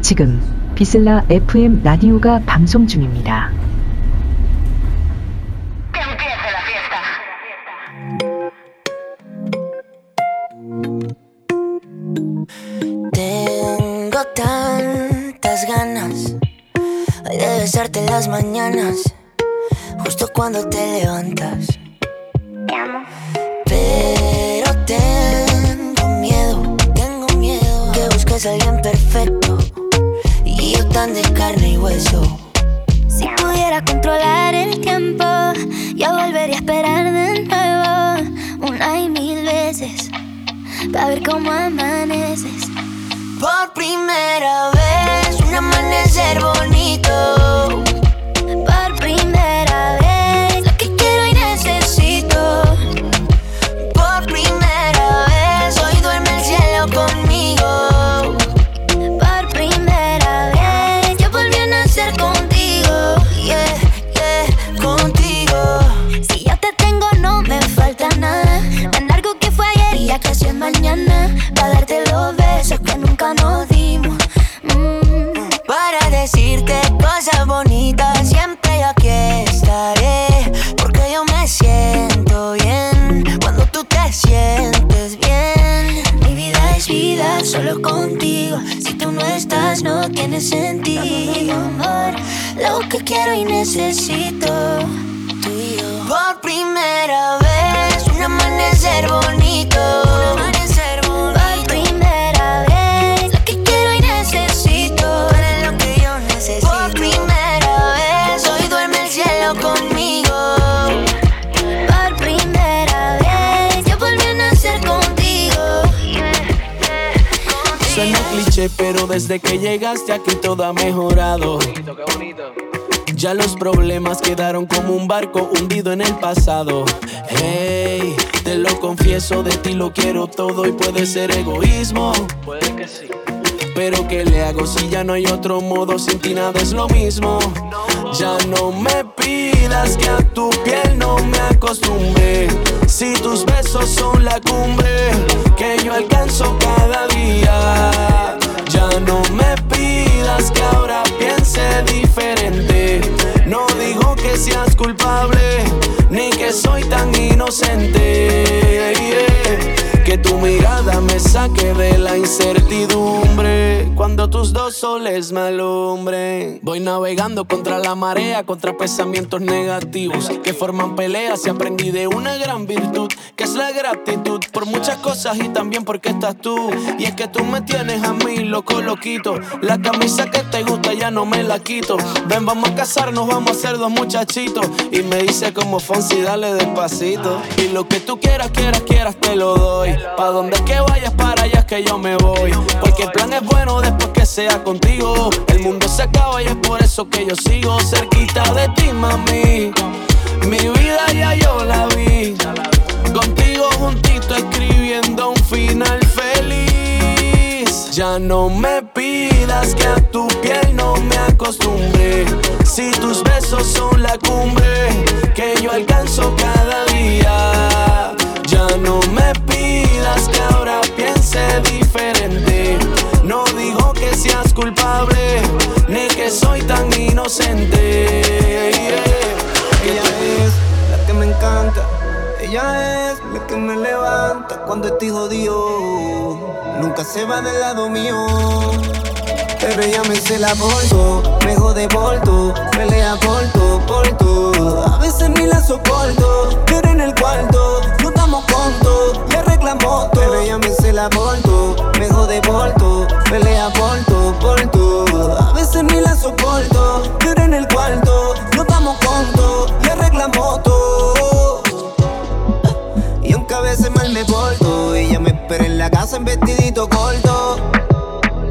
지금 비슬라 FM 라디오가 방송 중입니다. Tengo tantas ganas de besarte las mañanas, justo cuando te levantas. A alguien perfecto y yo tan de carne y hueso. Si pudiera controlar el tiempo, yo volvería a esperar de nuevo una y mil veces para ver cómo amaneces. Por primera vez, un amanecer bonito. Estás, no tiene sentido, amor. Lo que quiero y necesito. Tú y yo. Por primera vez, un amanecer bonito. Pero desde que llegaste aquí todo ha mejorado. Ya los problemas quedaron como un barco hundido en el pasado. Hey, te lo confieso, de ti lo quiero todo y puede ser egoísmo. Puede que sí. Pero ¿qué le hago si ya no hay otro modo? Sin ti nada es lo mismo. Ya no me pidas que a tu piel no me acostumbré. Si tus besos son la cumbre que yo alcanzo cada día. Ya no me pidas que ahora piense diferente. Digo que seas culpable, ni que soy tan inocente. Que tu mirada me saque de la incertidumbre. Cuando tus dos soles me alumbren. Voy navegando contra la marea, contra pensamientos negativos que forman peleas. Y aprendí de una gran virtud, que es la gratitud por muchas cosas y también porque estás tú. Y es que tú me tienes a mí, loco, loquito. La camisa que te gusta ya no me la quito. Ven, vamos a casarnos, vamos a ser dos muchachitos. Y me dice como Fonsi, dale despacito. Y lo que tú quieras, quieras, quieras, te lo doy. Pa' donde que vayas, para allá es que yo me voy. Porque el plan es bueno después que sea contigo. El mundo se acaba y es por eso que yo sigo cerquita de ti, mami. Mi vida ya yo la vi. Contigo juntito escribiendo un final. Ya no me pidas que a tu piel no me acostumbre. Si tus besos son la cumbre que yo alcanzo cada día. Ya no me pidas que ahora piense diferente. No digo que seas culpable, ni que soy tan inocente. Ella es la que me encanta. Ella es la que me levanta cuando estoy jodido. Nunca se va del lado mío. Pero ella me se la volto, me jode volto, pelea corto, corto. A veces ni la soporto, pero en el cuarto no estamos contos, le reclamo todo. Pero ella me se la volto, me jode volto, pelea corto, corto. A veces ni la soporto, pero en el cuarto no estamos contos, le reclamo todo. A veces mal me porto, ella me espera en la casa en vestidito corto.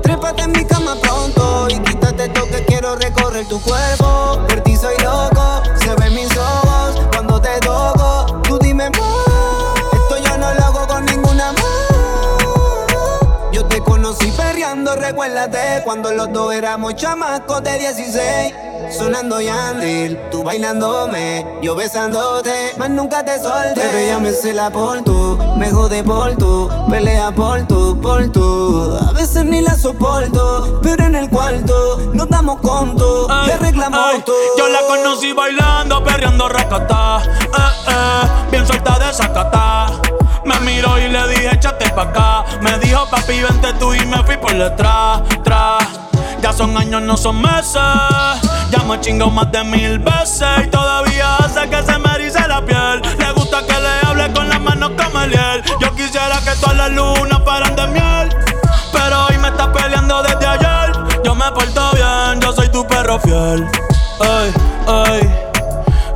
Trépate en mi cama pronto y quítate esto que quiero recorrer tu cuerpo. Recuérdate cuando los dos éramos chamacos de 16. Sonando Yandil, tú bailándome, yo besándote, más nunca te solté. Pero ella me cela por tú, me jode por tú, pelea por tú, por tú. A veces ni la soporto, pero en el cuarto nos damos conto y arreglamos todo. Yo la conocí bailando, perreando racata, eh, eh, bien suelta de sacata. Me miró y le dije, échate pa' acá. Me dijo, papi, vente tú y me fui por detrás, Ya son años, no son meses. Ya me chingo más de mil veces y todavía hace que se me erice la piel. Le gusta que le hable con las manos como el Yo quisiera que todas las lunas fueran de miel. Pero hoy me está peleando desde ayer. Yo me porto bien, yo soy tu perro fiel. Ay, ay.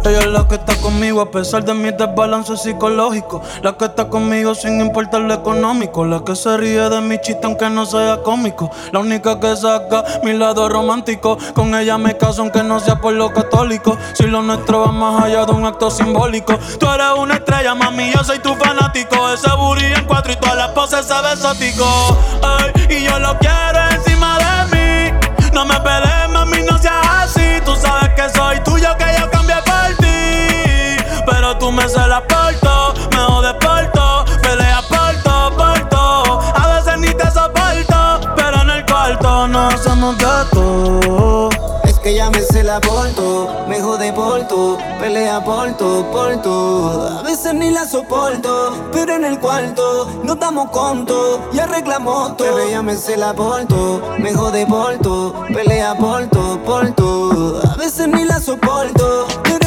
Ella es la que conmigo a pesar de mi desbalance psicológico. La que está conmigo sin importar lo económico. La que se ríe de mi chiste aunque no sea cómico. La única que saca mi lado romántico. Con ella me caso aunque no sea por lo católico. Si lo nuestro va más allá de un acto simbólico. Tú eres una estrella, mami, yo soy tu fanático. Ese burri en cuatro y todas las poses sabe exótico. Ay, y yo lo quiero encima de mí. No me pelees, mami, no seas así. Tú sabes que soy tuyo, que yo tú me se la porto, me jode pelea porto, porto. A veces ni te soporto, pero en el cuarto no de todo. Es que ya me se la porto, me jode porto, pelea porto, porto. A veces ni la soporto, pero en el cuarto nos damos conto y arreglamos todo. Pero ella me se la porto, me jode porto, pelea porto, porto. A veces ni la soporto, pero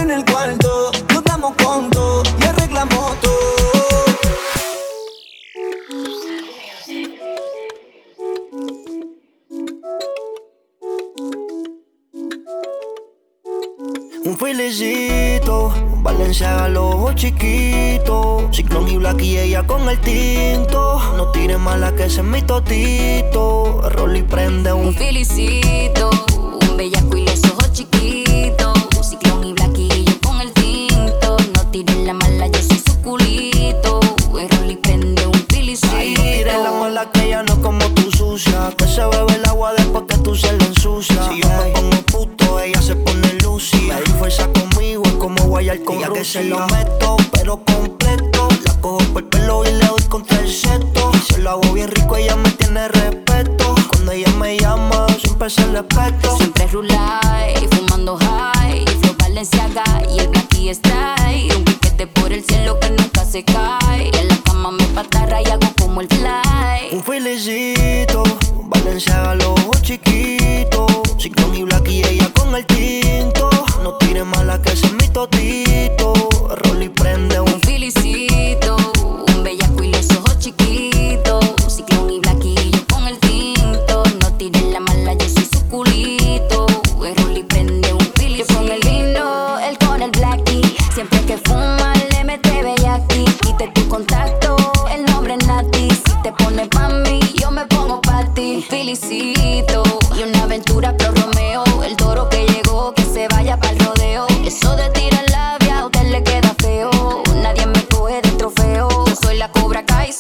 filecito, un Valenciaga los ojos chiquitos. Ciclón y Black y ella con el tinto. No tire mala que ese es mi totito. Rol y prende un, un felicito, un bellaco y guayar con ella que se lo meto, pero completo. La cojo por el pelo y le doy contra el seto. Se lo hago bien rico, ella me tiene respeto. Cuando ella me llama, siempre se le respeto. Siempre rulay, fumando high. Valenciaga y el Blacky está ahí. Un piquete por el cielo que nunca se cae. En la cama me patarra y hago como el fly. Un felicito, Valenciaga los ojos chiquitos. Ciclón y Black y ella con el tinto. No tire mala que ese es mi totito. Roll y prende un Un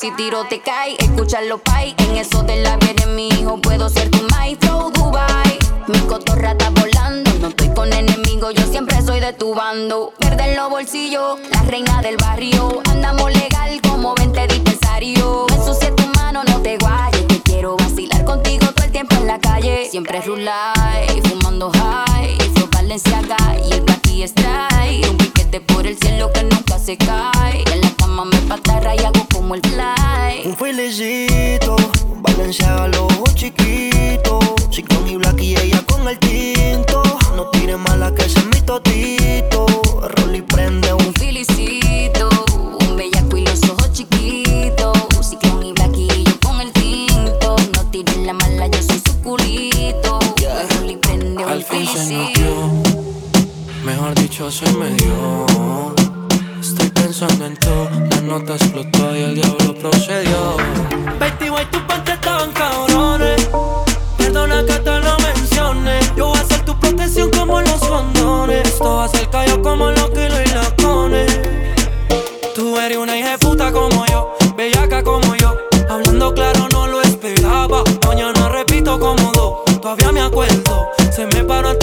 si tiro te cae. Escúchalo, pay. En eso de la eres mi hijo, puedo ser tu my flow Dubai. Mi cotorra está volando. No estoy con enemigos, yo siempre soy de tu bando. Verde los bolsillos, la reina del barrio. Andamos legal como 20 dispensarios. No ensucies tu mano, no te guayes. Que quiero vacilar contigo todo el tiempo en la calle. Siempre rulay, fumando high. Y el. Un piquete por el cielo que nunca se cae. En la cama me patarra y hago como el fly. Un felicito, Valenciaga los ojos chiquitos. Ciclón y Black y ella con el tinto. No tire mala que ese es mi totito. Roll y prende un Un felicito, un bellaco y los ojos chiquitos. Ciclón y Black y yo con el tinto. No tires la mala, yo soy su culito. Prende un mejor dicho se me dio. Estoy pensando en todo, la nota explotó y el diablo procedió. Betty White, tus panties estaban cabrones. Perdona que te lo mencione. Yo voy a ser tu protección como los condones. Esto va a ser callo como los kilos y los cones. Tú eres una hija puta como yo, bellaca como yo. Hablando claro, no lo esperaba. Mañana repito cuenta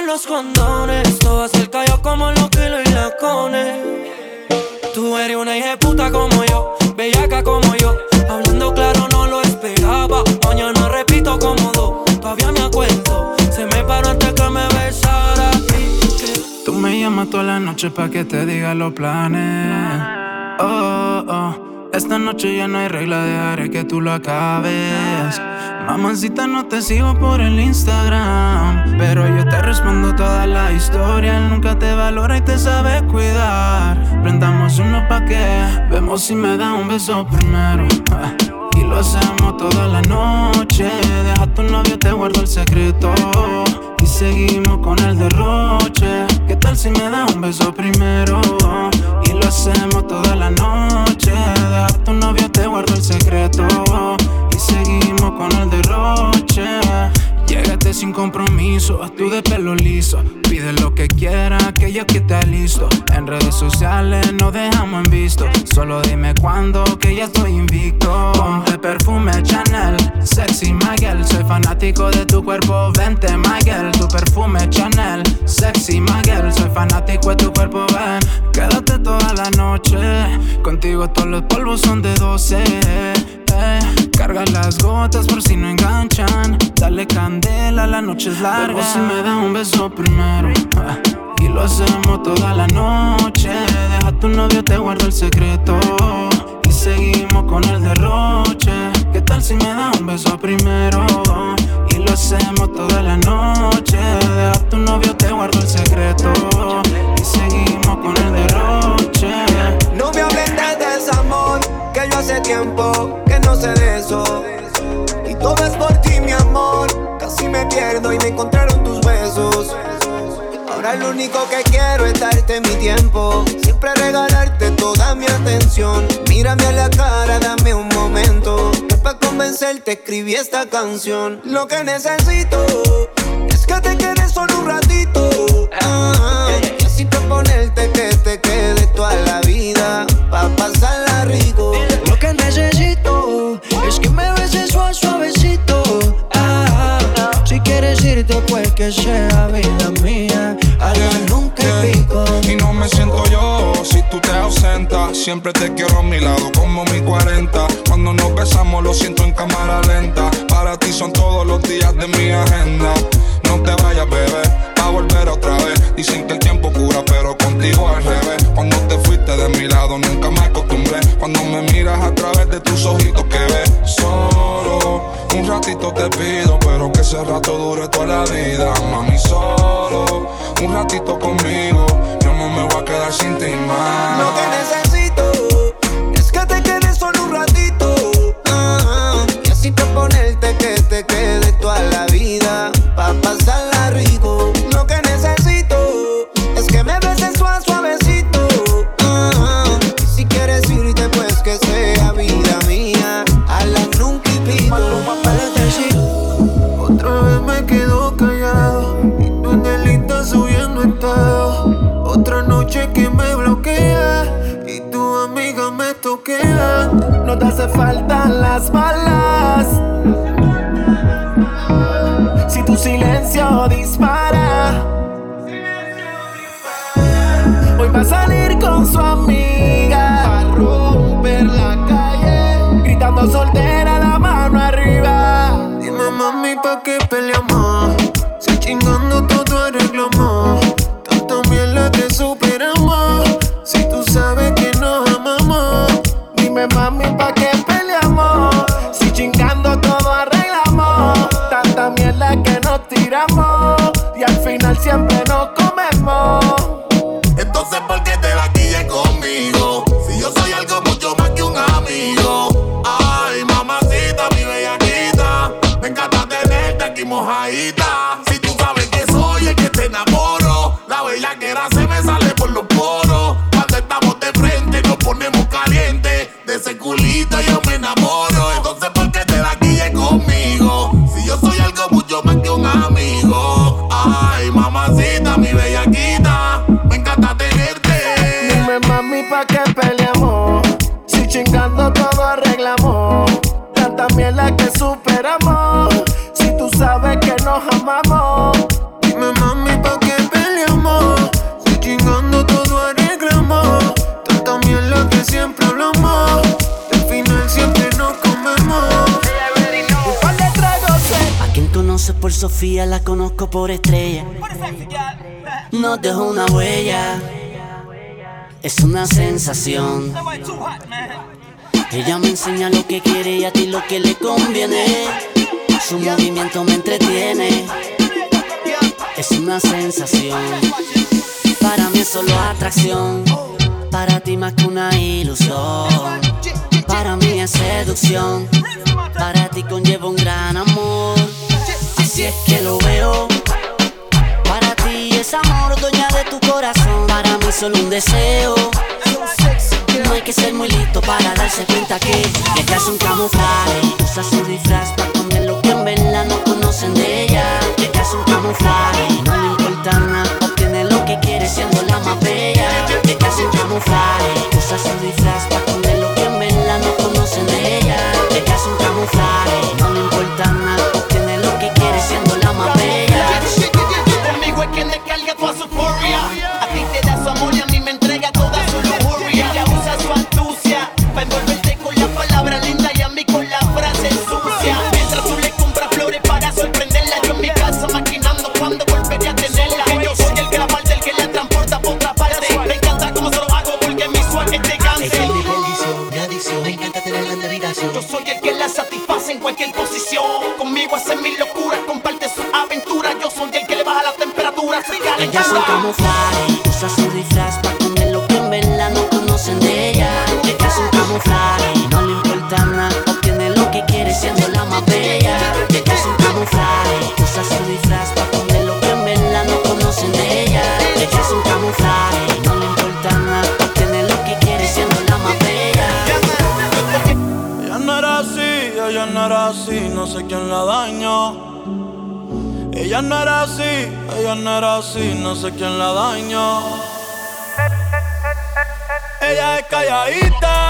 como los condones. A ser callado como los kilos y la cone. Tú eres una hija puta como yo, bellaca como yo. Hablando claro, no lo esperaba. Mañana repito como dos, todavía me acuerdo. Se me paró antes que me besara. Tú me llamas toda la noche pa' que te diga los planes. Oh, oh. Esta noche ya no hay regla, dejaré que tú lo acabes. Mamacita, no te sigo por el Instagram. Pero yo te respondo toda la historia. Él nunca te valora y te sabe cuidar. Prendamos uno pa' que vemos si me da un beso primero. Ah, Y lo hacemos toda la noche. Deja a tu novio, te guardo el secreto. Y seguimos con el derroche. ¿Qué tal si me da un beso primero? Y lo hacemos toda la noche. Deja a tu novio, te guardo el secreto. Y seguimos con el derroche. Llégate sin compromiso, tú de pelo liso. Pide lo que quieras, que yo aquí esté listo. En redes sociales no dejamos en visto. Solo dime cuándo, que ya estoy invicto. Ponte perfume Chanel, sexy Miguel. Soy fanático de tu cuerpo, vente Miguel. Tu perfume Chanel, sexy Miguel. Soy fanático de tu cuerpo, ven. Quédate toda la noche. Contigo todos los polvos son de 12. Eh. Carga las gotas por si no enganchan. Dale candela, la noche es larga. Pero si me da un beso primero. Y lo hacemos toda la noche. Deja a tu novio, te guardo el secreto. Y seguimos con el derroche. ¿Qué tal si me da un beso primero? Y lo hacemos toda la noche. Deja a tu novio, te guardo el secreto. Y seguimos con el derroche. No me hablen de desamor, que yo hace tiempo que no sé de eso. Y todo es por ti, mi amor. Casi me pierdo y me encontraron tus besos. Ahora lo único que quiero es darte mi tiempo. Siempre regalarte toda mi atención. Mírame a la cara, dame un momento. Para convencerte escribí esta canción. Lo que necesito es que te quedes solo un ratito. Ah, y así proponerte que te quedes toda la vida. Pa' pasarla rico. Lo que necesito es que me beses suave, suavecito. Ah, si quieres irte, pues que sea vida Siempre te quiero a mi lado como mi 40. Cuando nos besamos lo siento en cámara lenta. Para ti son todos los días de mi agenda. No te vayas, bebé, pa' volver otra vez. Dicen que el tiempo cura, pero contigo al revés. Cuando te fuiste de mi lado nunca me acostumbré. Cuando me miras a través de tus ojitos que ves. Solo un ratito te pido, pero que ese rato dure toda la vida. Mami, solo un ratito conmigo. Yo no me voy a quedar sin ti más. Lo que necesito te hace falta las balas. Si tu silencio dispara. Hoy va a salir con su amiga. A romper la calle. Gritando soltera, la mano arriba. Dime, mami, ¿pa' qué peleamos? Por estrella. No dejo una huella, es una sensación. Ella me enseña lo que quiere y a ti lo que le conviene. Su movimiento me entretiene, es una sensación. Para mí es solo atracción, para ti más que una ilusión. Para mí es seducción, para ti conlleva un tu corazón. Para mí solo un deseo. No hay que ser muy listo para darse cuenta que ella es un camuflaje. Usa su disfraz para esconder lo que en verdad no conocen de ella. Ella es un camuflaje, no le importa nada. Obtiene lo que quiere siendo la más bella. Ella es un camuflaje. Usa su disfraz para esconder lo que en verdad no conocen de ella. Ella es un camuflaje, Ella es un camuflaje, usa su disfraz para esconder lo que en verdad no conocen de ella. Ella es un camuflaje, no le importa nada, obtiene lo que quiere siendo la más bella. Ella es un camuflaje, usa su disfraz para esconder lo que en verdad no conocen de ella. Ella es un camuflaje, no le importa nada, obtiene lo que quiere siendo la más bella. Ella no era así, ella no era así, no sé quién la dañó. Ella no era así, ella no era así, no sé quién la dañó. Ella es calladita,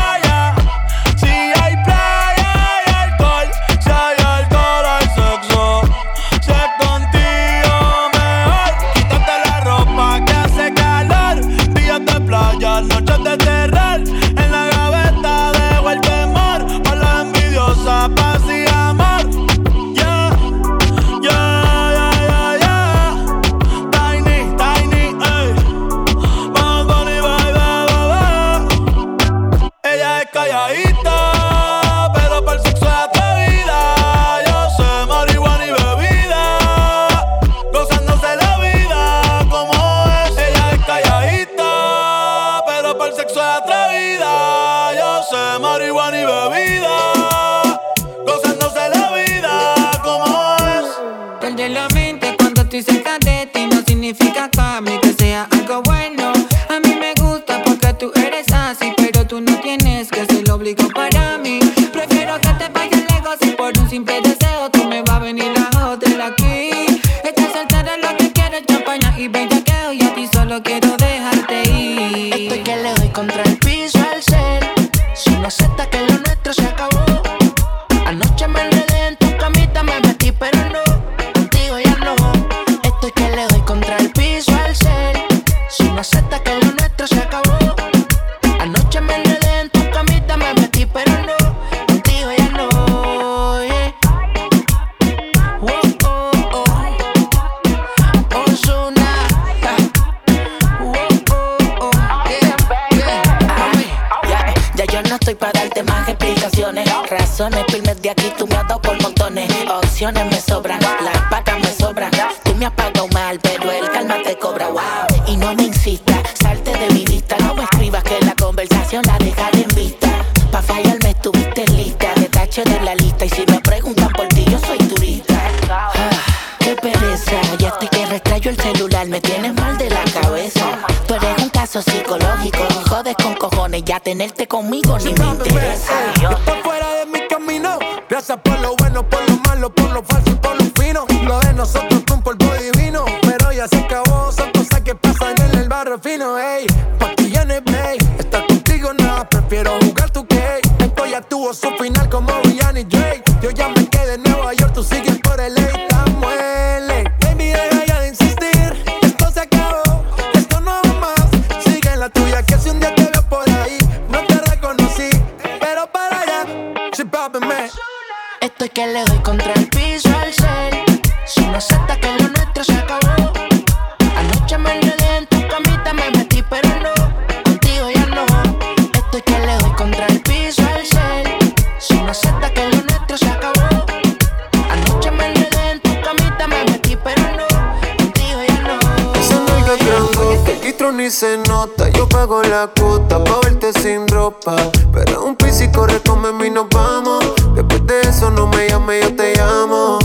gusta pa' verte sin ropa. Pero un pis y corre, cómeme y nos vamos. Después de eso no me llames, yo te llamo.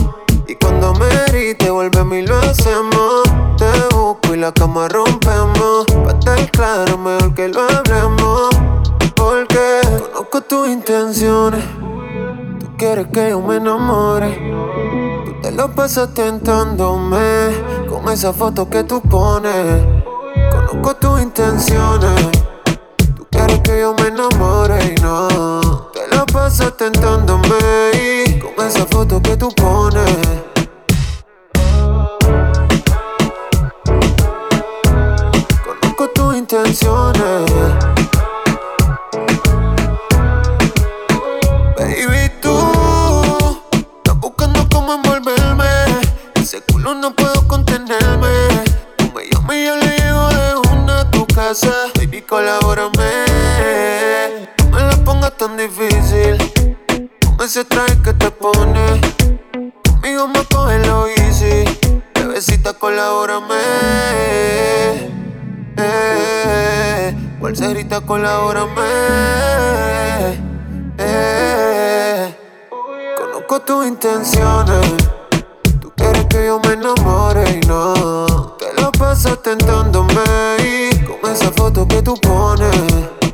Y cuando me heriste, volvemos y lo hacemos. Te busco y la cama rompemos. Pa' estar claro, mejor que lo hablemos. Porque conozco tus intenciones. Tú quieres que yo me enamore. Tú te lo pasas tentándome. Con esa foto que tú pones. Conozco tus intenciones dejar que yo me enamore y no. Te la pasas tentándome y con esa foto que tú pones. Conozco tus intenciones. Baby, tú estás buscando cómo envolverme. Ese culo no puedo contenerme. Tú me llamas y yo casa, baby, colabórame. No me la pongas tan difícil. Ese traje que te pone. Conmigo me coge lo easy. Bebecita, colabórame. Eh, Walserita, colabórame. Eh, conozco tus intenciones. Tú quieres que yo me enamore y no la pasas tentándome y con esa foto que tú pones.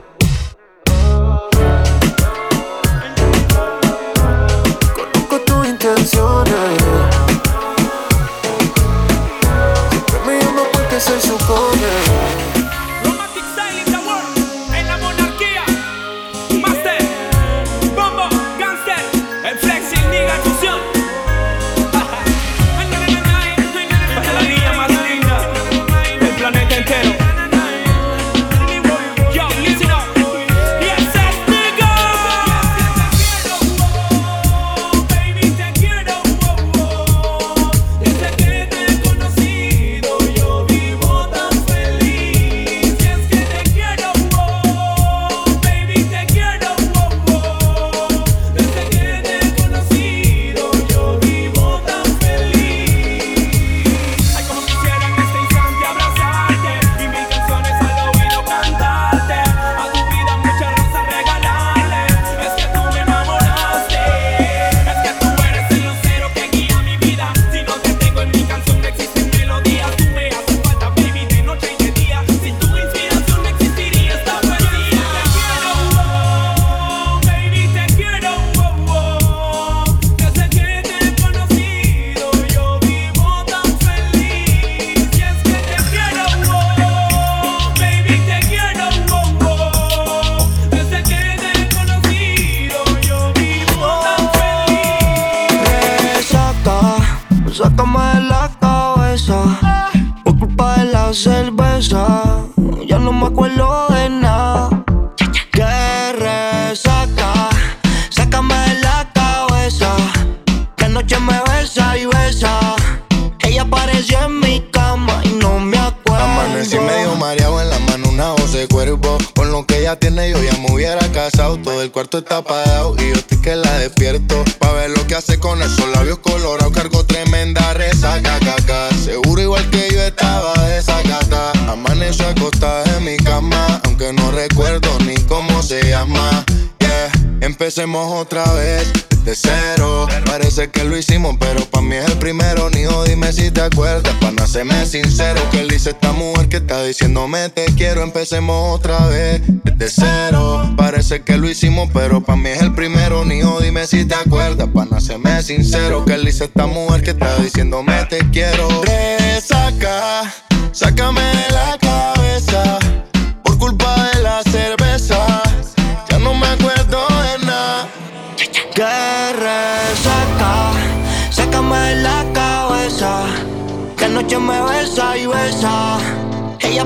ni cómo se llama. Yeah, empecemos otra vez de cero. Parece que lo hicimos, pero pa' mí es el primero. Ni dime si te acuerdas, pa' no sincero. Que le hice esta mujer que está diciéndome te quiero. Empecemos otra vez de cero. Parece que lo hicimos, pero pa' mí es el primero. Ni dime si te acuerdas, pa' no sincero. Que le hice esta mujer que está diciéndome te quiero. Resaca, sácame de la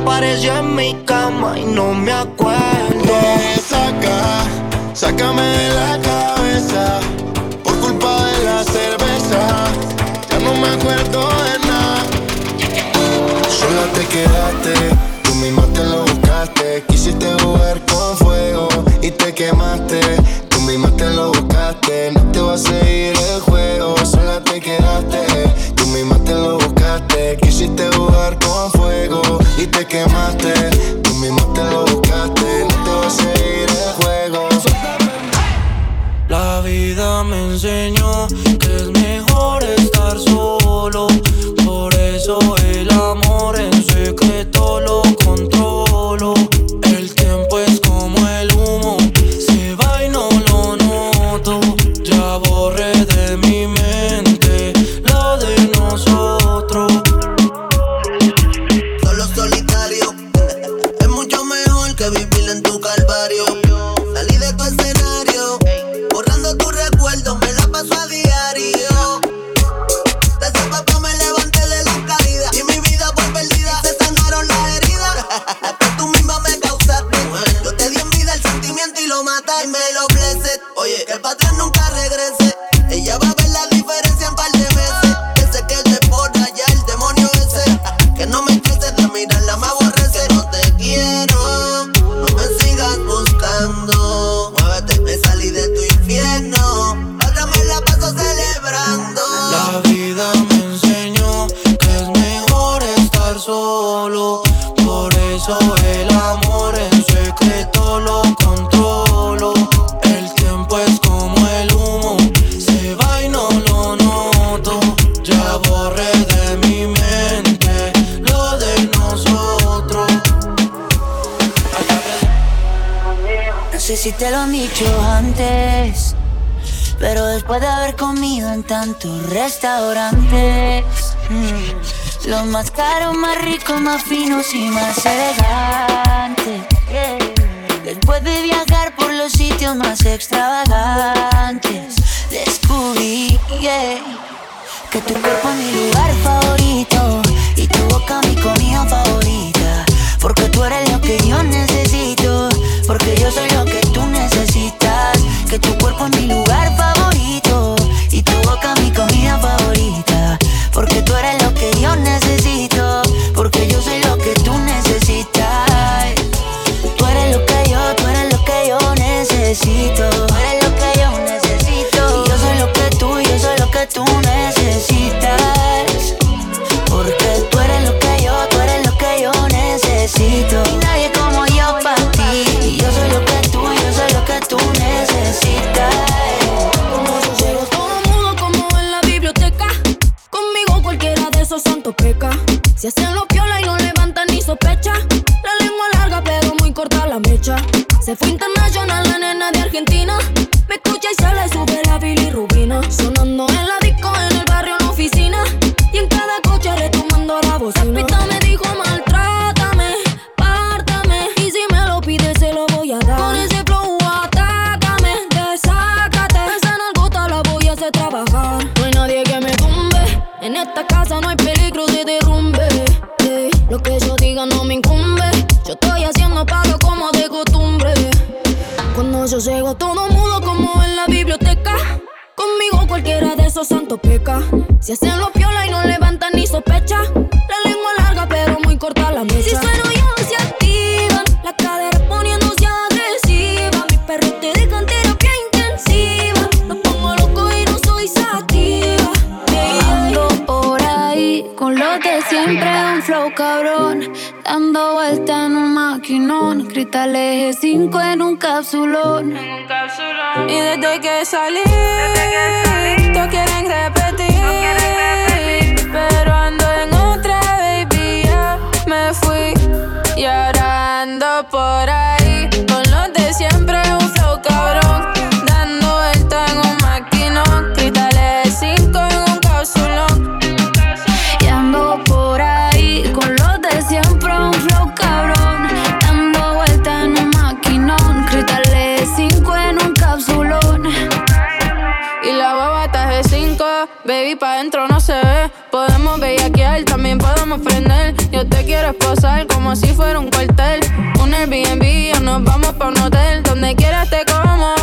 apareció en mi cama y no me acuerdo. Pues saca, sácame de la cama. quemaste. caro, más rico, más fino, si más se da. Se hacen los piola y no levantan ni sospecha. La lengua larga, pero muy corta la mecha. Se fue Si hacen los piola y no levantan ni sospecha. La lengua larga pero muy corta la mecha. Si sueno yo se activan, la cadera poniéndose agresiva. Mi perro te dejan terapia intensiva. Me pongo loco y no soy sativa. Ando por ahí con los de siempre, un flow cabrón. Dando vuelta en un maquinón. Cristal eje 5 en un capsulón. Y desde que salí, todos también podemos prender. Yo te quiero esposar como si fuera un cuartel. Un Airbnb o nos vamos pa' un hotel. Donde quieras te como.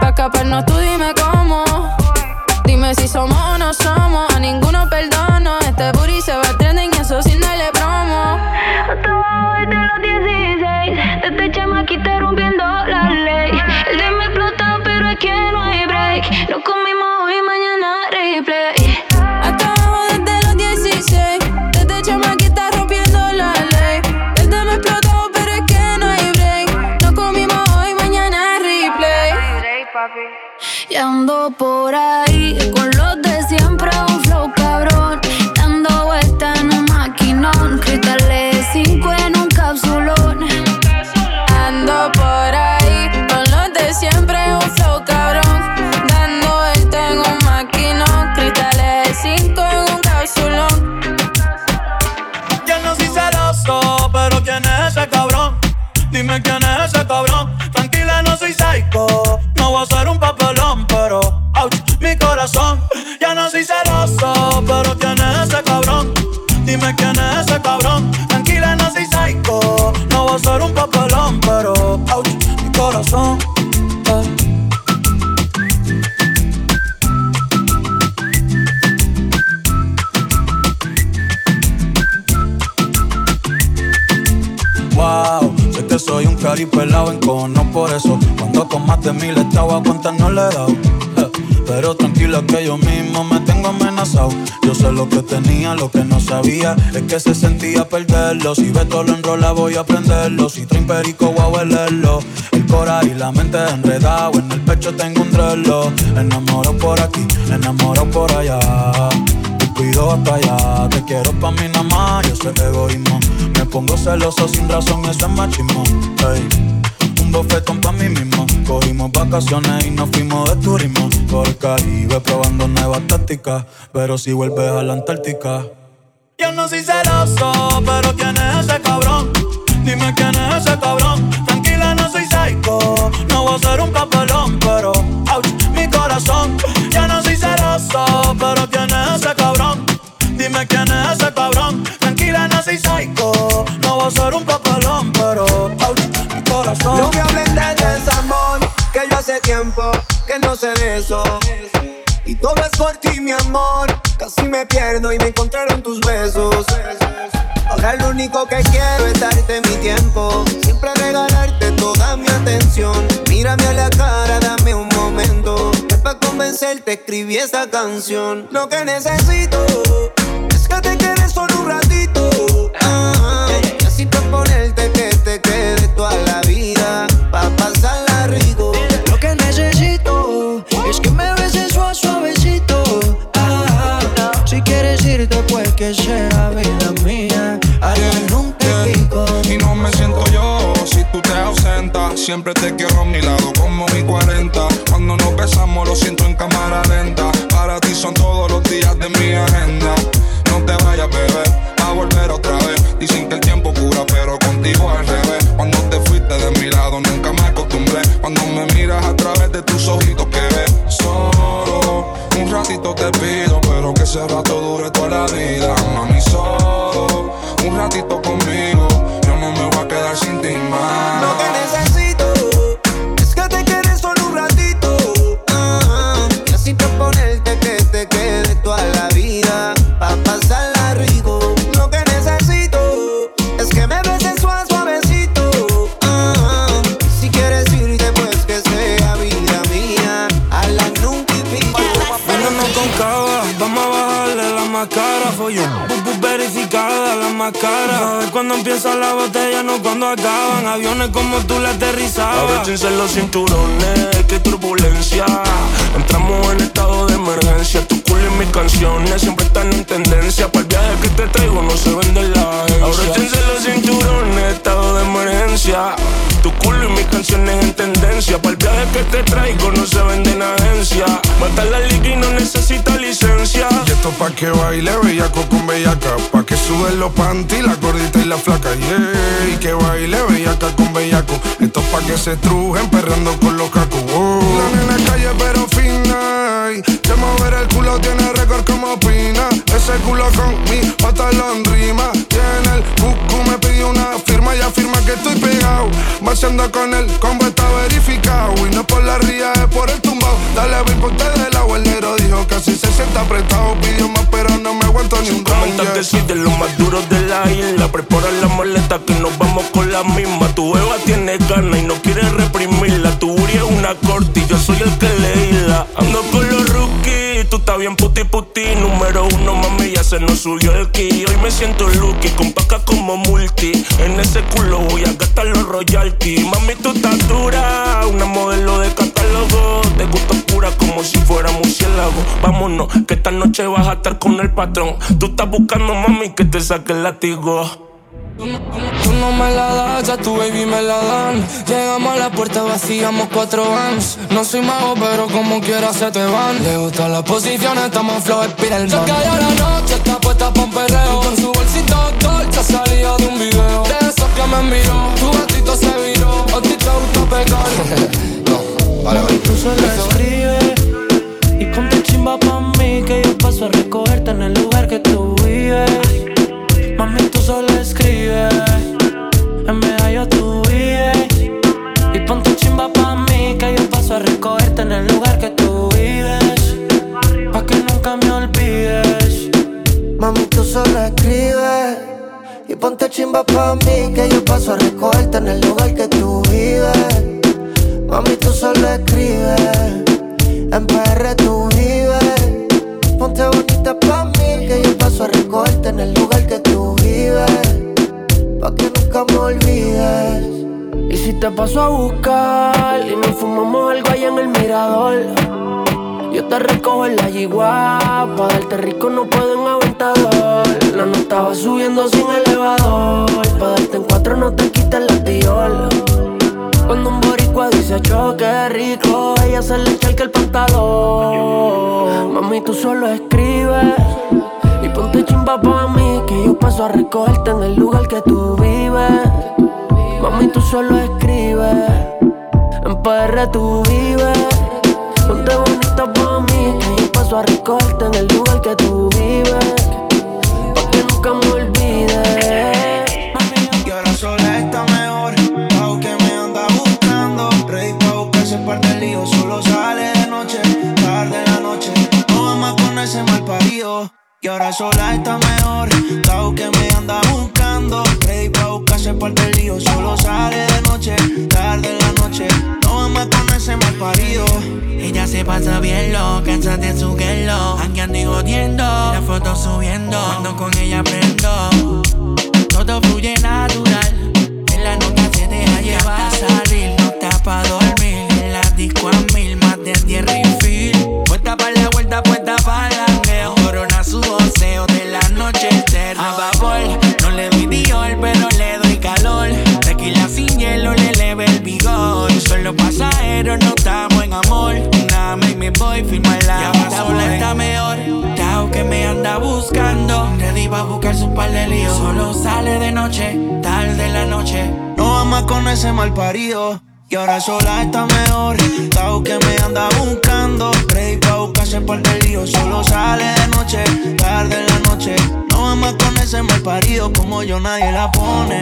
Pa' escaparnos tú dime cómo. Dime si somos o no somos. A ninguno perdono. Este booty se va que se sentía perderlo. Si Beto lo enrola voy a aprenderlo. Si trae un perico voy a huelerlo. El cora y la mente enredado. En el pecho tengo un drelo. Enamoro por aquí, enamoro por allá. Cuido hasta allá, te quiero pa' mí nada más, y eso es egoísmo. Me pongo celoso sin razón, eso es machismo. Ey, un bofetón pa' mí mismo. Cogimos vacaciones y nos fuimos de turismo. Por el Caribe probando nuevas tácticas, pero si vuelves a la Antártica. Yo no soy celoso, pero ¿quién es ese cabrón? Dime quién es ese cabrón. Tranquila, no soy psycho. No voy a ser un papelón, pero ouch, mi corazón. Ya no soy celoso, pero ¿quién es ese cabrón? Dime quién es ese cabrón. Tranquila, no soy psycho. No voy a ser un papelón, pero ouch, mi corazón. No me hablen de desamor, que yo hace tiempo que no sé de eso. Y todo es por ti, mi amor. Casi me pierdo y me encontraron tus besos. Ahora lo único que quiero es darte mi tiempo. Siempre regalarte toda mi atención. Mírame a la cara, dame un momento. Que para convencerte escribí esta canción. Lo que necesito es que te quedes solo un ratito. Ah, y así proponerte que te quedes toda la Siempre te quiero a mi lado como mi 40. Cuando nos besamos lo siento en cámara lenta. Para ti son todos los días de mi agenda. No te vayas, bebé, a volver otra vez. Dicen que el tiempo cura, pero contigo al revés. Cuando te fuiste de mi lado nunca me acostumbré. Cuando me miras a través de tus ojitos que ves. Solo un ratito te pido, pero que ese rato dure toda la vida. Mami, solo un ratito conmigo. Yo no me voy a quedar sin ti cara. Cuando empieza la botella, no cuando acaban. Aviones como tú le aterrizabas. Abróchense los cinturones, que turbulencia. Entramos en estado de emergencia. Tu culo y mis canciones siempre están en tendencia. Para el viaje que te traigo no se vende la agencia. Abróchense los cinturones, estado de emergencia. Tu culo y mis canciones en tendencia. Para el viaje que te traigo no se vende en agencia. Mata la liga y no necesita licencia. Y esto pa' que baile bellaco con bellaca. Pa' que suben los panty, la gordita y la flaca. Yeah, y que baile bellaca con bellaco. Esto pa' que se trujen perreando con los cacos. La nena calle pero fina. Y que mover el culo tiene récord como Pina. Ese culo con mi pantalón rima. Tiene el cucu, me pidió una y afirma que estoy pegado. Vaciando con el combo está verificado. Y no por la ría, es por el tumbao. Dale, ven, ponte del agua. El negro dijo que así se sienta apretado. Pidió más, pero no me aguanto ni un Comenta que soy de los más duros de la isla. Prepara la maleta que nos vamos con la misma. Tu Eva tiene ganas y no quiere reprimirla. Tu Uri es una corte y yo soy el que le hila. Ando con los rookies, tú estás bien puti puti. Número uno, mami, se nos subió el ki. Hoy me siento lucky, con paca como multi. En ese culo voy a gastar los royalties. Mami, tú estás dura, una modelo de catálogo. Te gusta pura como si fuera murciélago. Vámonos, que esta noche vas a estar con el patrón. Tú estás buscando, mami, que te saque el látigo. Tú no me la das, ya tu baby me la dan. Llegamos a la puerta, vaciamos cuatro vans. No soy mago, pero como quiera se te van. Le gustan las posiciones, estamos flow, man. Se cayó la noche, está puesta pa' un perreo. Con su bolsito dolce salía de un video. De esos que me envió, tu gatito se viró. A ti te gusta pecar. no, vale, vale. Tú solo escribes y ponte chimba pa' mí. Que yo paso a recogerte en el lugar que tú vives. Mami, tú solo escribes. En medallo tú vives. Y ponte chimba pa' mí. Que yo paso a recogerte en el lugar que tú vives. Pa' que nunca me olvides. Mami, tú solo escribes y ponte chimba pa' mí que yo paso a recogerte en el lugar que tú vives. Mami, tú solo escribes, en PR tú vives. Ponte bonita pa' mí que yo paso a recogerte en el lugar que tú Pa' que nunca me olvides. Y si te paso a buscar y nos fumamos algo allá en el mirador. Yo te recojo en la yigua, pa' darte rico no puedo en aventador. La nota va subiendo sin elevador, pa' darte en cuatro no te quites la tiola. Cuando un boricua dice choque rico, ella se le echa el pantalón. Mami, tú solo escribes ponte chimba pa' mí, que yo paso a recogerte en el lugar que tú vives. Mami, tú solo escribes, en PR tú vives. Ponte bonita pa' mí, que yo paso a recogerte en el lugar que tú vives. Y ahora sola está mejor, bajo que me anda buscando. Ready pa' buscarse parte del lío, solo sale de noche, tarde en la noche. No más con ese mal parido. Ella se pasa bien loca, de su guelo. Anguiando y jodiendo, la foto subiendo. Cuando con ella prendo, todo fluye natural. En la nota se deja llevar a salir, no está pa' dormir. En la disco a mil, más de 10 refill. Vuelta pa' la vuelta, puesta pa' el pasajeros, no estamos en amor. Nada, make me voy, firma la Y ahora sola está mejor. Tao que me anda buscando. Ready pa' buscar su par de líos. Solo sale de noche, tarde en la noche. No va más con ese mal parido. Y ahora sola está mejor. Tao que me anda buscando. Ready pa' buscarse por el lío. Solo sale de noche, tarde en la noche. Más con ese mal parido. Como yo nadie la pone.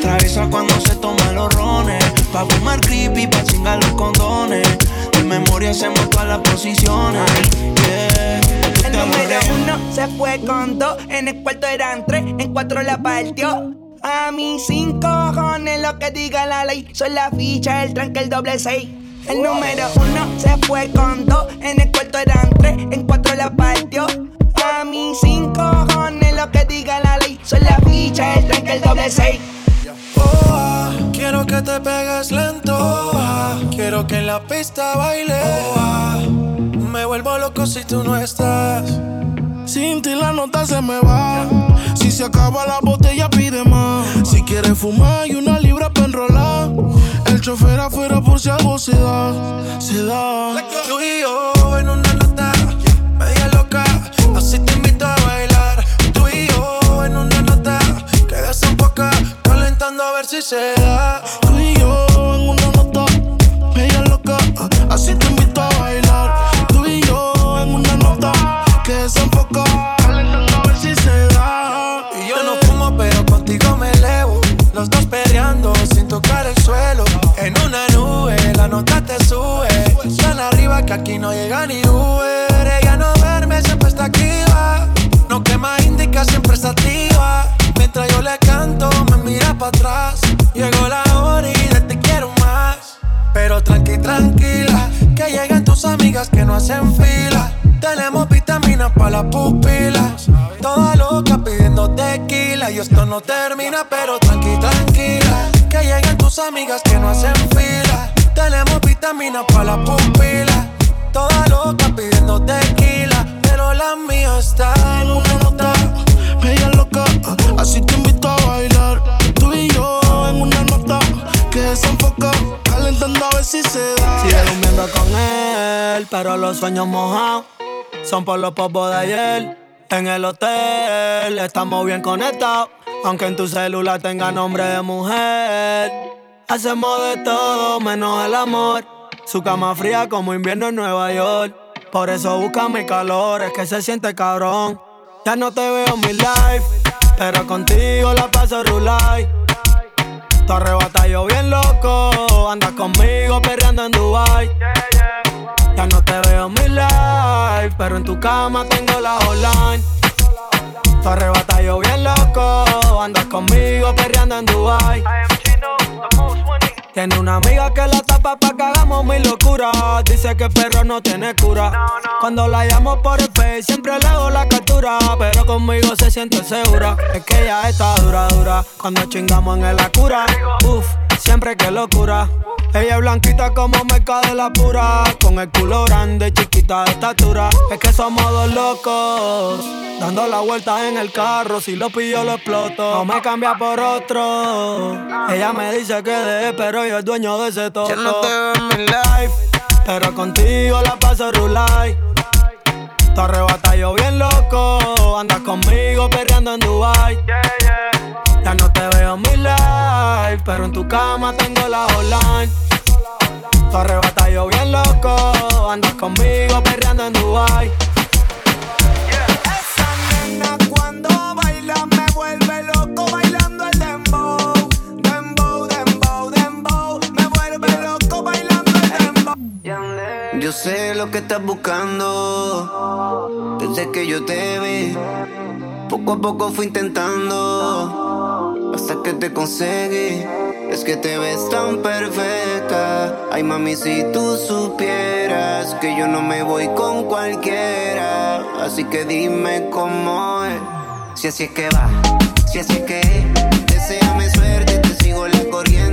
Traviesa cuando se toma los rones. Pa' fumar creepy, pa' chingar los condones. De memoria hacemos todas las posiciones. Yeah. El número uno se fue con dos, en el cuarto eran tres, en cuatro la partió. A mí sin cojones lo que diga la ley, son la ficha, el tranque, el doble seis. El número uno se fue con dos, en el cuarto eran tres, en cuatro la partió. A mí sin cojones lo que diga la ley. Soy la ficha, el tranque, el doble seis. Oh, quiero que te pegues lento. Oh, quiero que en la pista baile. Oh, me vuelvo loco si tú no estás. Sin ti la nota se me va. Si se acaba la botella, pide más. Si quieres fumar y una libra para enrolar. Chofer afuera por si algo se da. Se da. Tú y yo en una nota media loca. Así te invito a bailar. Tú y yo en una nota que poco calentando a ver si se da. Los dos peleando sin tocar el suelo. En una nube, la nota te sube. Tan arriba que aquí no llega ni Uber. Ella no duerme, siempre está activa. No quema indica, siempre está activa. Mientras yo le canto, me mira para atrás. Llegó la hora y de te quiero más. Pero tranqui, tranquila, que lleguen tus amigas que no hacen fila. Tenemos vitaminas para las pupilas. Toda loca pidiendo tequila. Y esto no termina, pero tranqui, tranquila. Que lleguen tus amigas que no hacen fila. Tenemos vitaminas para las pupilas. Toda loca pidiendo tequila. Pero la mía está en una nota. Bella loca, así te invito a bailar. Que desenfoca. Calentando a ver si se da. Sigue durmiendo con él, pero los sueños mojados son por los popos de ayer. En el hotel estamos bien conectados, aunque en tu celular tenga nombre de mujer. Hacemos de todo menos el amor. Su cama fría como invierno en Nueva York. Por eso busca mi calor, es que se siente cabrón. Ya no te veo en mi life, pero contigo la paso rulay. Tu arrebata yo bien loco, andas conmigo perreando en Dubai. Ya no te veo en mi life, pero en tu cama tengo la online. Tu arrebata yo bien loco, andas conmigo perreando en Dubai. Tiene una amiga que la tapa pa' que hagamos mi locura. Dice que el perro no tiene cura. Cuando la llamo por el face, siempre le hago la captura. Pero conmigo se siente segura. Es que ella está dura, dura. Cuando chingamos en la cura. Uf, siempre que locura. Ella es blanquita como meca de la pura. Con el culo grande, chiquita de estatura. Es que somos dos locos. Dando la vuelta en el carro. Si lo pillo, lo exploto. No me cambia por otro. Ella me dice que de, pero yo el dueño de ese todo. Yo no te veo en mi life. Pero contigo la paso rulay. Tu arrebata yo bien loco. Andas conmigo perreando en Dubai. Ya no te veo en mi life. Pero en tu cama tengo la online. Tu arrebata yo bien loco. Andas conmigo perreando en Dubai. Esa nena cuando baila me vuelve loco bailando el dembow. Dembow, dembow, dembow. Me vuelve loco bailando el dembow. Yo sé lo que estás buscando. Desde que yo te vi, poco a poco fui intentando. Hasta que te conseguí. Es que te ves tan perfecta. Ay, mami, si tú supieras que yo no me voy con cualquiera. Así que dime cómo es. Si así es que va, si así es que es. Deseame suerte, te sigo la corriente.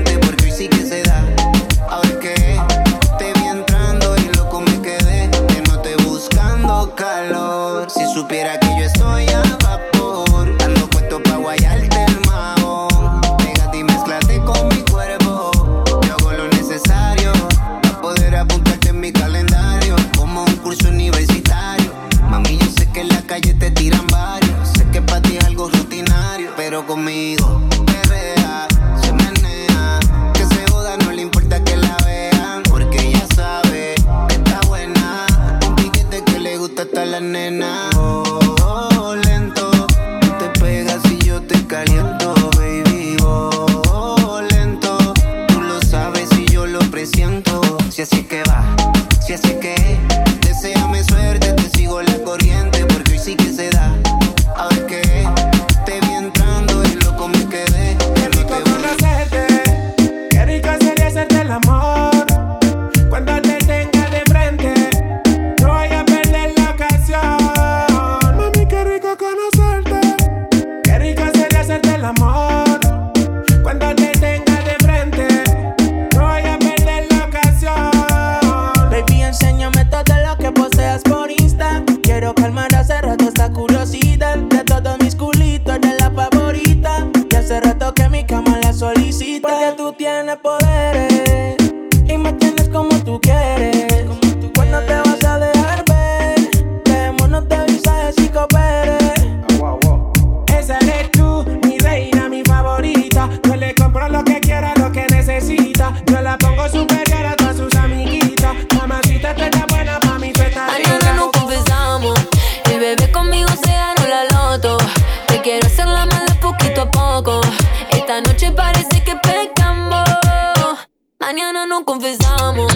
Esta noche parece que pecamos. Mañana no confesamos.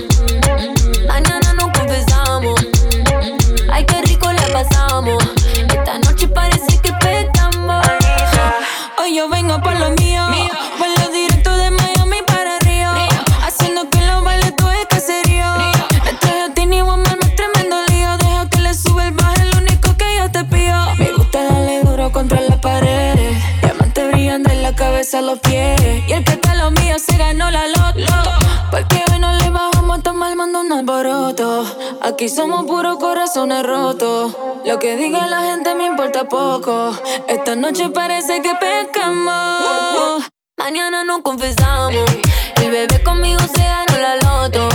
los pies. Y el que está lo mío se ganó la loto. Porque hoy no le bajamos tan mal, mando un alboroto. Aquí somos puros corazones rotos. Lo que diga la gente me importa poco. Esta noche parece que pescamos. Mañana nos confesamos. El bebé conmigo se ganó la loto.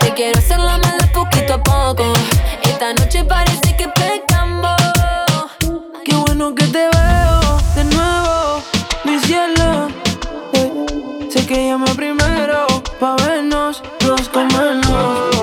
Te quiero hacer la mala poquito a poco. Esta noche parece que pescamos. Qué bueno que te veo sé que llama primero pa' vernos, los comernos.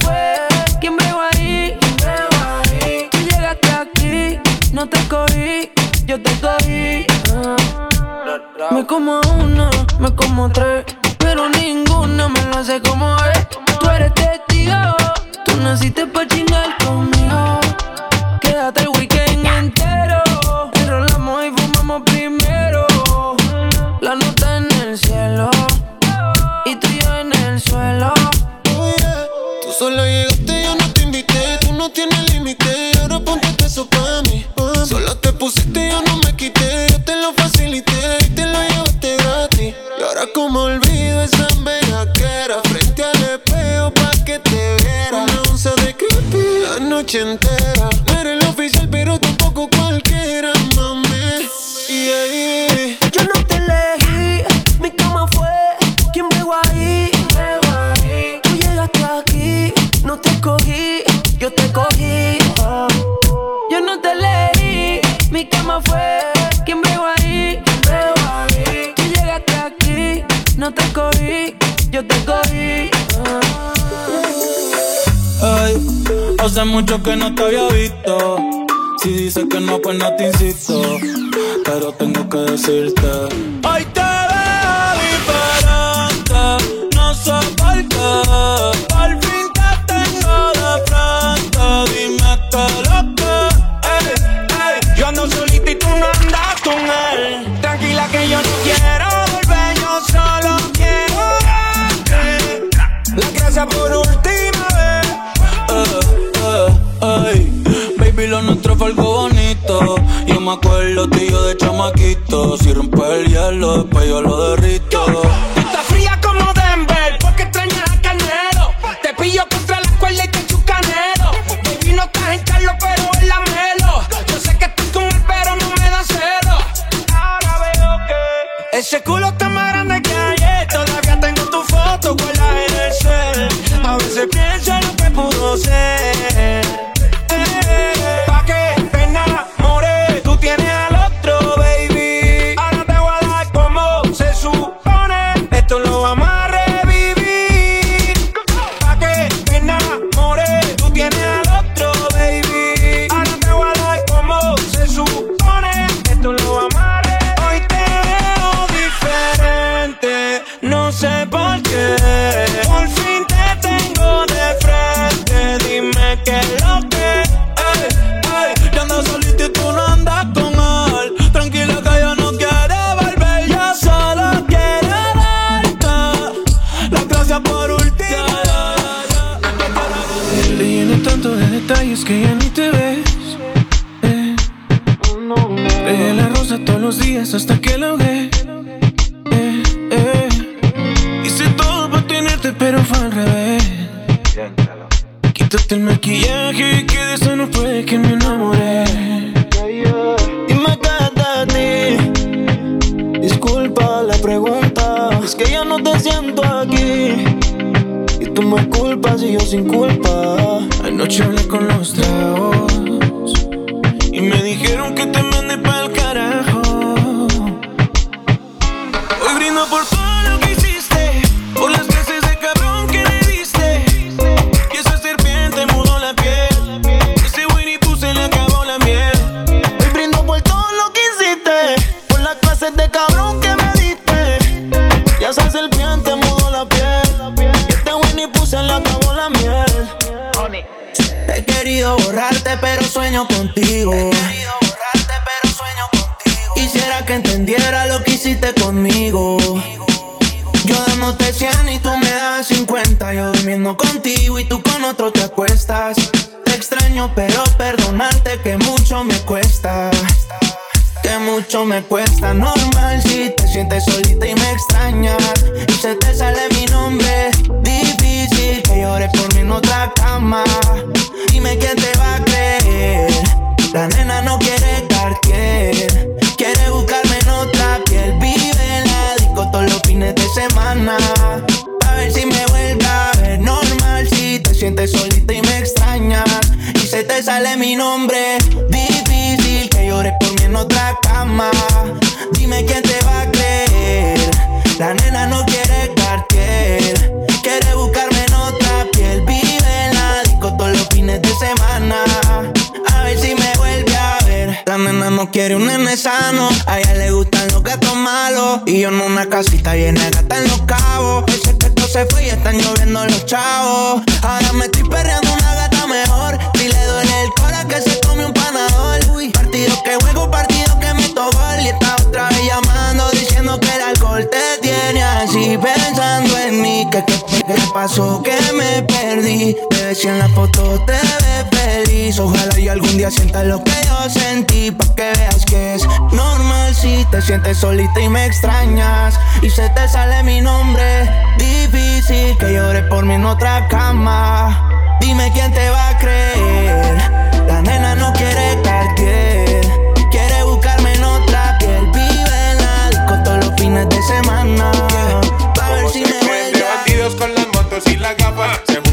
fue. ¿Quién veo ahí? Tú llegaste aquí, no te cogí, yo te cogí. Me como una, me como tres, pero ninguna me lo hace como es. Tú eres testigo, tú naciste pa' chingar conmigo. Quédate Quisiera que entendiera lo que hiciste conmigo. Yo dándote 100 y tú me das 50. Yo durmiendo contigo y tú con otro te acuestas. Te extraño, pero perdonarte que mucho me cuesta. Que mucho me cuesta normal si te sientes solita y me extrañas. Y se te sale mi nombre. Difícil que llores por mí en otra cama. Dime quién te va a creer. La nena no quiere que A ver si me vuelve a ver normal. Si te sientes solita y me extrañas. Y se te sale mi nombre. Difícil que llores por mí en otra cama. Dime quién te va a creer. La nena no quiere cartier. Quiere buscarme en otra piel. Vive en la disco todos los fines de semana. Esta nena no quiere un nene sano. A ella le gustan los gatos malos. Y yo en una casita llena de gata en los cabos. Ese que esto se fue y están lloviendo los chavos. Ahora me estoy perreando una gata así pensando en mí. ¿Qué, qué, qué pasó que me perdí? Bebé, si en la foto te ve feliz. Ojalá y algún día sientas lo que yo sentí. Pa' que veas que es normal si te sientes solita y me extrañas. Y se te sale mi nombre. Difícil que llore por mí en otra cama. Dime quién te va a creer. La nena no quiere cartier sin la gafas. Se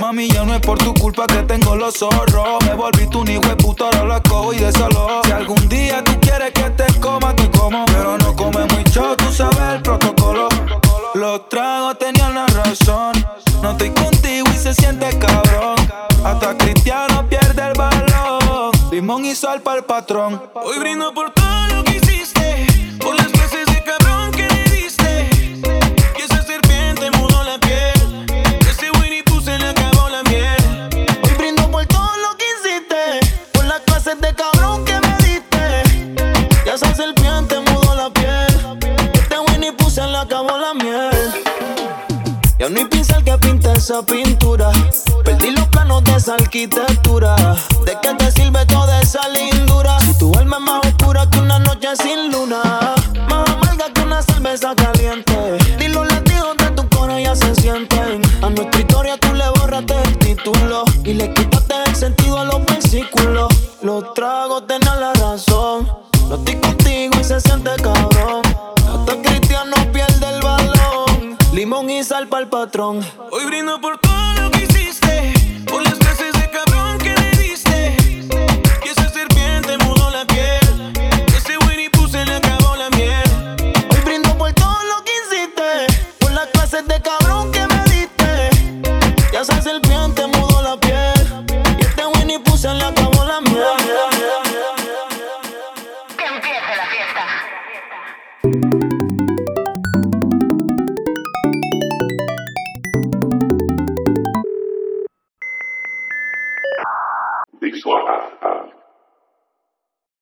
Mami, ya no es por tu culpa que tengo los zorros. Me volví tu hijo de puta, ahora la cojo y de solo. Si algún día tú quieres que te coma, te como. Pero no come mucho, tú sabes el protocolo. Los tragos tenían la razón. No estoy contigo y se siente cabrón. Hasta Cristiano pierde el balón. Limón y sal para el patrón. Hoy brindo por todo lo que hice. Ya no hay pincel que pinte esa pintura. Perdí los planos de esa arquitectura. ¿De qué te sirve toda esa lindura? Si tu alma es más oscura que una noche sin luna. Hoy brindo por